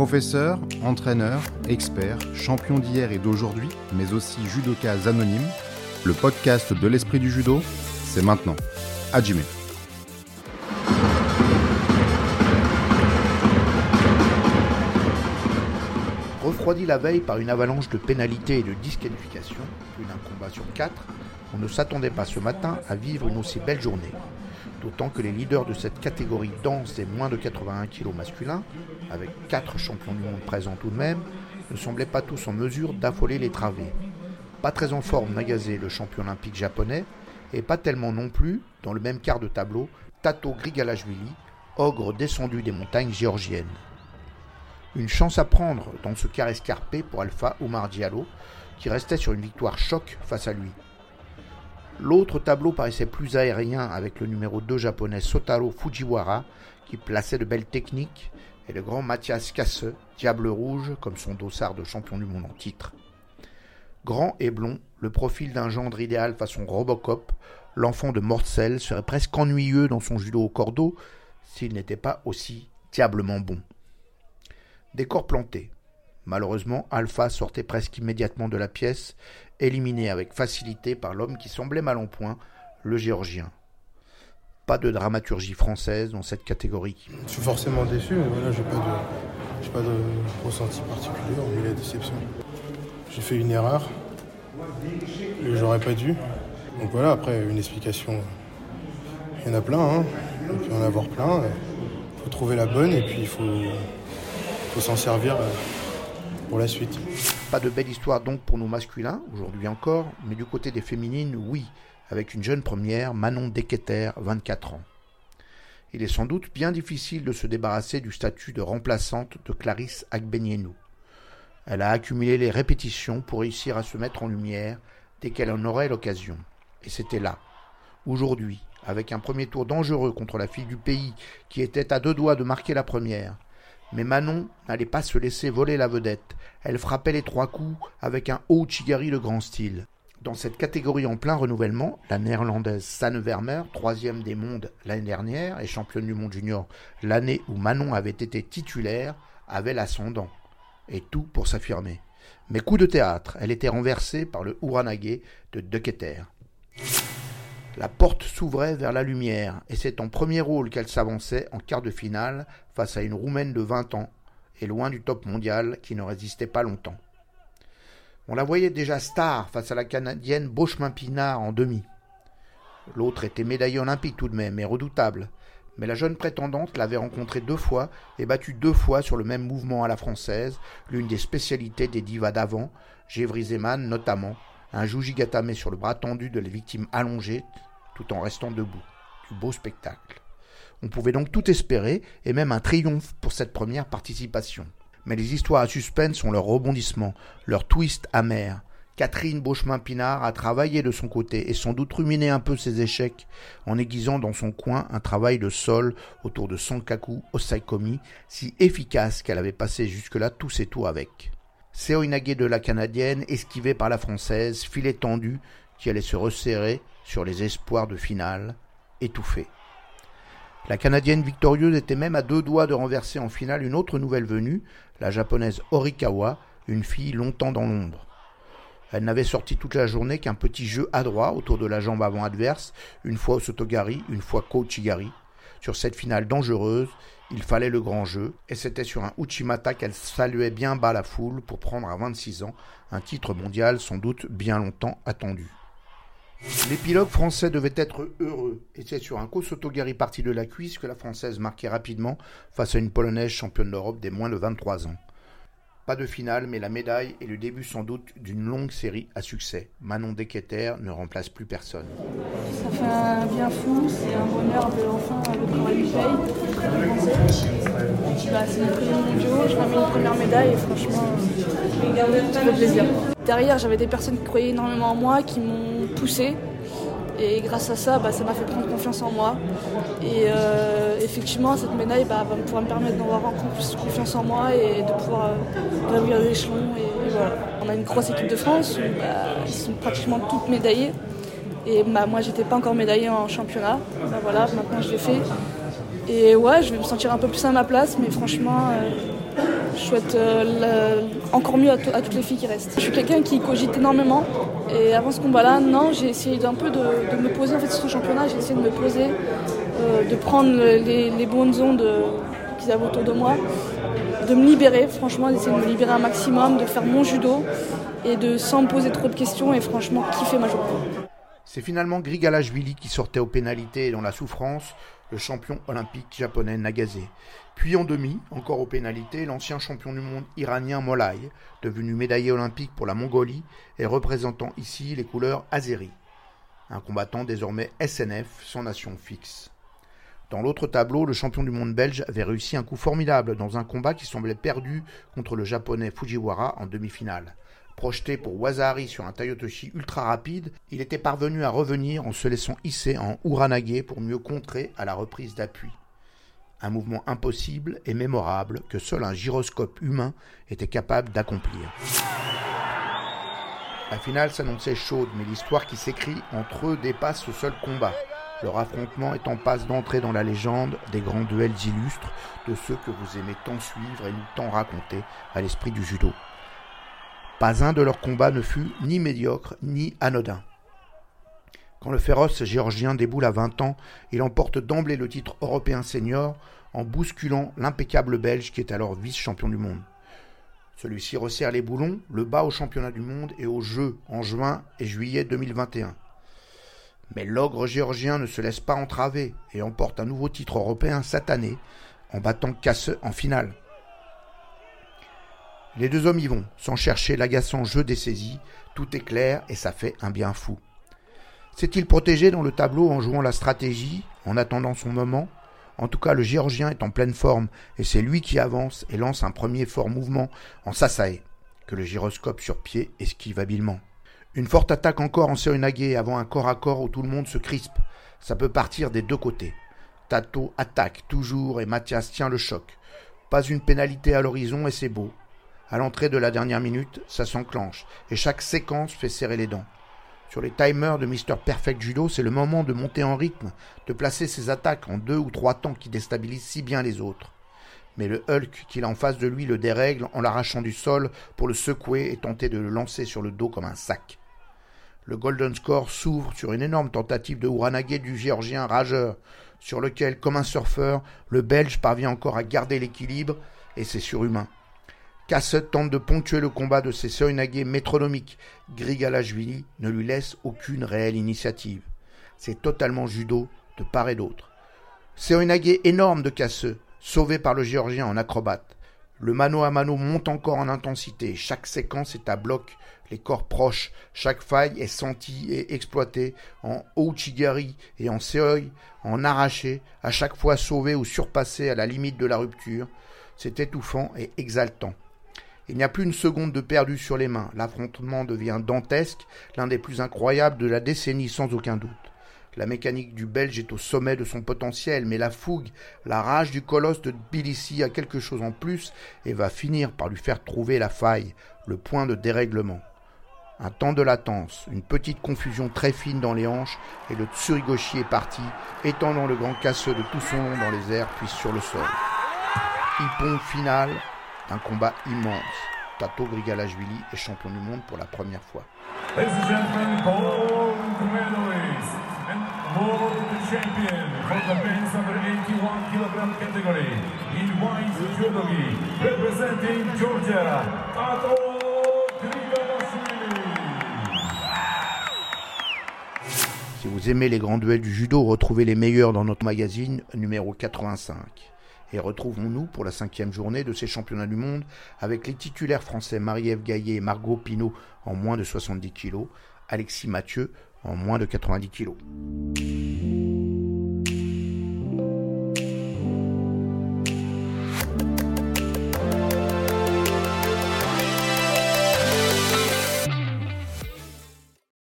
Professeur, entraîneur, expert, champion d'hier et d'aujourd'hui, mais aussi judoka anonyme, le podcast de l'esprit du judo, c'est maintenant. Hajime. Refroidi la veille par une avalanche de pénalités et de disqualifications, plus d'un combat sur quatre, on ne s'attendait pas ce matin à vivre une aussi belle journée. D'autant que les leaders de cette catégorie danse et moins de 81 kg masculins, avec 4 champions du monde présents tout de même, ne semblaient pas tous en mesure d'affoler les travées. Pas très en forme Nagase, le champion olympique japonais, et pas tellement non plus, dans le même quart de tableau, Tato Grigalashvili, ogre descendu des montagnes géorgiennes. Une chance à prendre dans ce quart escarpé pour Alpha Omar Diallo, qui restait sur une victoire choc face à lui. L'autre tableau paraissait plus aérien avec le numéro 2 japonais Sotaro Fujiwara qui plaçait de belles techniques et le grand Mathias Casse, Diable Rouge comme son dossard de champion du monde en titre. Grand et blond, le profil d'un gendre idéal façon Robocop, l'enfant de Morcel serait presque ennuyeux dans son judo au cordeau s'il n'était pas aussi diablement bon. Décor planté. Malheureusement, Alpha sortait presque immédiatement de la pièce éliminé avec facilité par l'homme qui semblait mal en point, le géorgien. Pas de dramaturgie française dans cette catégorie. Je suis forcément déçu, mais voilà, j'ai pas de, pas de ressenti particulier hormis la déception. J'ai fait une erreur que j'aurais pas dû. Donc voilà, après une explication, il y en a plein, hein. il peut y en avoir plein. Il faut trouver la bonne et puis il faut, faut s'en servir euh, pour la suite. Pas de belle histoire donc pour nos masculins, aujourd'hui encore, mais du côté des féminines, oui, avec une jeune première, Manon Deketer, 24 ans. Il est sans doute bien difficile de se débarrasser du statut de remplaçante de Clarisse Agbenienou. Elle a accumulé les répétitions pour réussir à se mettre en lumière dès qu'elle en aurait l'occasion. Et c'était là, aujourd'hui, avec un premier tour dangereux contre la fille du pays qui était à deux doigts de marquer la première, mais Manon n'allait pas se laisser voler la vedette. Elle frappait les trois coups avec un haut chigari de grand style. Dans cette catégorie en plein renouvellement, la néerlandaise Sanne Vermeer, troisième des mondes l'année dernière et championne du monde junior l'année où Manon avait été titulaire, avait l'ascendant. Et tout pour s'affirmer. Mais coup de théâtre, elle était renversée par le Uranage de Deketer. La porte s'ouvrait vers la lumière, et c'est en premier rôle qu'elle s'avançait en quart de finale face à une Roumaine de 20 ans, et loin du top mondial qui ne résistait pas longtemps. On la voyait déjà star face à la Canadienne Beauchemin Pinard en demi. L'autre était médaillée olympique tout de même, et redoutable, mais la jeune prétendante l'avait rencontrée deux fois et battue deux fois sur le même mouvement à la française, l'une des spécialités des divas d'avant, Gévry Zeman notamment, un joujigatame sur le bras tendu de la victime allongée tout en restant debout. Du beau spectacle. On pouvait donc tout espérer, et même un triomphe pour cette première participation. Mais les histoires à suspense ont leur rebondissement, leur twist amer. Catherine Beauchemin-Pinard a travaillé de son côté et sans doute ruminé un peu ses échecs en aiguisant dans son coin un travail de sol autour de Sankaku Osaikomi si efficace qu'elle avait passé jusque-là tous ses tours avec. Seoinage de la Canadienne, esquivé par la Française, filet tendu qui allait se resserrer sur les espoirs de finale, étouffé. La Canadienne victorieuse était même à deux doigts de renverser en finale une autre nouvelle venue, la Japonaise Horikawa, une fille longtemps dans l'ombre. Elle n'avait sorti toute la journée qu'un petit jeu adroit autour de la jambe avant adverse, une fois au Sotogari, une fois Kochigari. Sur cette finale dangereuse, il fallait le grand jeu, et c'était sur un Uchimata qu'elle saluait bien bas la foule pour prendre à 26 ans un titre mondial sans doute bien longtemps attendu. L'épilogue français devait être heureux, et c'est sur un Kosotogari parti de la cuisse que la française marquait rapidement face à une polonaise championne d'Europe des moins de 23 ans. Pas de finale, mais la médaille est le début sans doute d'une longue série à succès. Manon Deketer ne remplace plus personne. Ça fait un bien fou, c'est un bonheur de enfin le travail du bah, c'est le premier mondiaux, je ramène une première médaille et franchement, ça fait plaisir. Derrière, j'avais des personnes qui croyaient énormément en moi, qui m'ont poussé. Et grâce à ça, bah, ça m'a fait prendre confiance en moi. Et euh, effectivement, cette médaille bah, va pouvoir me permettre d'avoir encore plus confiance en moi et de pouvoir euh, l'échelon. On a une grosse équipe de France où bah, ils sont pratiquement toutes médaillées. Et bah, moi, j'étais pas encore médaillée en championnat. Voilà, maintenant je l'ai fait. Et ouais, je vais me sentir un peu plus à ma place, mais franchement, euh, Je souhaite euh, encore mieux à, toutes les filles qui restent. Je suis quelqu'un qui cogite énormément. Et avant ce combat-là, non, j'ai essayé d'un peu de, me poser en fait sur ce championnat. J'ai essayé de me poser, euh, de prendre les, bonnes ondes qu'ils avaient autour de moi, de me libérer, franchement, d'essayer de me libérer un maximum, de faire mon judo et de sans me poser trop de questions et franchement kiffer ma journée. C'est finalement Grigalashvili qui sortait aux pénalités et dans la souffrance, le champion olympique japonais Nagase. Puis en demi, encore aux pénalités, l'ancien champion du monde iranien Molay, devenu médaillé olympique pour la Mongolie et représentant ici les couleurs azéri. Un combattant désormais SNF, sans nation fixe. Dans l'autre tableau, le champion du monde belge avait réussi un coup formidable dans un combat qui semblait perdu contre le japonais Fujiwara en demi-finale. Projeté pour Wazari sur un Tayotoshi ultra rapide, il était parvenu à revenir en se laissant hisser en Uranage pour mieux contrer à la reprise d'appui. Un mouvement impossible et mémorable que seul un gyroscope humain était capable d'accomplir. La finale s'annonçait chaude, mais l'histoire qui s'écrit entre eux dépasse ce seul combat. Leur affrontement est en passe d'entrer dans la légende des grands duels illustres de ceux que vous aimez tant suivre et nous tant raconter à l'esprit du judo. Pas un de leurs combats ne fut ni médiocre ni anodin. Quand le féroce géorgien déboule à 20 ans, il emporte d'emblée le titre européen senior en bousculant l'impeccable belge qui est alors vice-champion du monde. Celui-ci resserre les boulons, le bat au championnat du monde et aux Jeux en juin et juillet 2021. Mais l'ogre géorgien ne se laisse pas entraver et emporte un nouveau titre européen cette année en battant Casse en finale. Les deux hommes y vont, sans chercher l'agaçant jeu des saisies, tout est clair et ça fait un bien fou. S'est-il protégé dans le tableau en jouant la stratégie, en attendant son moment? En tout cas, le Géorgien est en pleine forme et c'est lui qui avance et lance un premier fort mouvement en Sasae, que le gyroscope sur pied esquive habilement. Une forte attaque encore en Serenage avant un corps à corps où tout le monde se crispe. Ça peut partir des deux côtés. Tato attaque toujours et Mathias tient le choc. Pas une pénalité à l'horizon et c'est beau. À l'entrée de la dernière minute, ça s'enclenche, et chaque séquence fait serrer les dents. Sur les timers de Mr. Perfect Judo, c'est le moment de monter en rythme, de placer ses attaques en deux ou trois temps qui déstabilisent si bien les autres. Mais le Hulk qu'il a en face de lui le dérègle en l'arrachant du sol pour le secouer et tenter de le lancer sur le dos comme un sac. Le Golden Score s'ouvre sur une énorme tentative de Uranage du géorgien rageur, sur lequel, comme un surfeur, le Belge parvient encore à garder l'équilibre, et c'est surhumain. Cassette tente de ponctuer le combat de ses Soinage métronomiques. Grigalashvili ne lui laisse aucune réelle initiative. C'est totalement judo de part et d'autre. Soinage énorme de Casseux, sauvé par le Géorgien en acrobate. Le mano à mano monte encore en intensité. Chaque séquence est à bloc, les corps proches. Chaque faille est sentie et exploitée en Ouchigari et en Seoi, en arraché, à chaque fois sauvé ou surpassé à la limite de la rupture. C'est étouffant et exaltant. Il n'y a plus une seconde de perdu sur les mains. L'affrontement devient dantesque, l'un des plus incroyables de la décennie sans aucun doute. La mécanique du Belge est au sommet de son potentiel, mais la fougue, la rage du colosse de Tbilissi a quelque chose en plus et va finir par lui faire trouver la faille, le point de dérèglement. Un temps de latence, une petite confusion très fine dans les hanches, et le Tsurigoshi est parti, étendant le grand casseux de tout son long dans les airs puis sur le sol. Hippon final, un combat immense. Tato Grigalashvili est champion du monde pour la première fois. Si vous aimez les grands duels du judo, retrouvez les meilleurs dans notre magazine numéro 85 et retrouvons-nous pour la cinquième journée de ces championnats du monde avec les titulaires français Marie-Ève Gaillet et Margot Pinault en moins de 70 kg, Alexis Mathieu en moins de 90 kg.